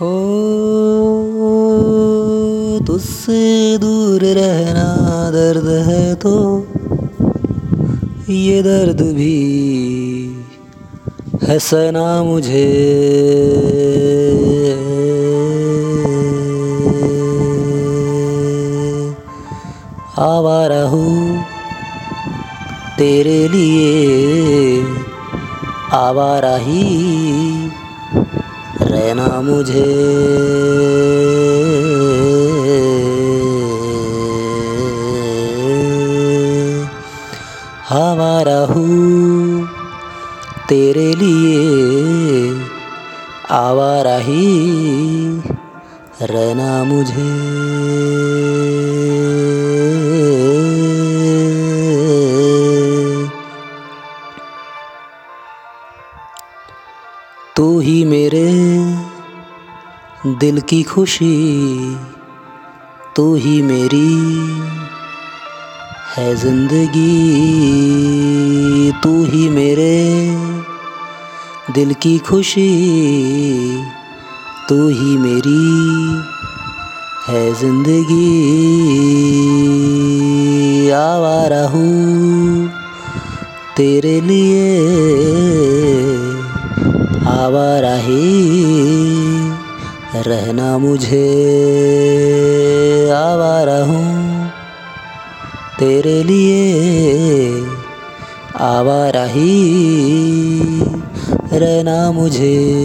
हो, तुझसे दूर रहना दर्द है तो ये दर्द भी है सना मुझे। आवारा हूँ तेरे लिए, आवारा ही रहना मुझे। आवारा हूँ तेरे लिए आवारा ही रहना मुझे। तू ही मेरे दिल की खुशी, तू ही मेरी है ज़िंदगी, तू ही मेरे दिल की खुशी, तू ही मेरी है ज़िंदगी। आवारा हूँ तेरे लिए रहना मुझे। आवारा हूँ तेरे लिए। आवारा ही रहना मुझे।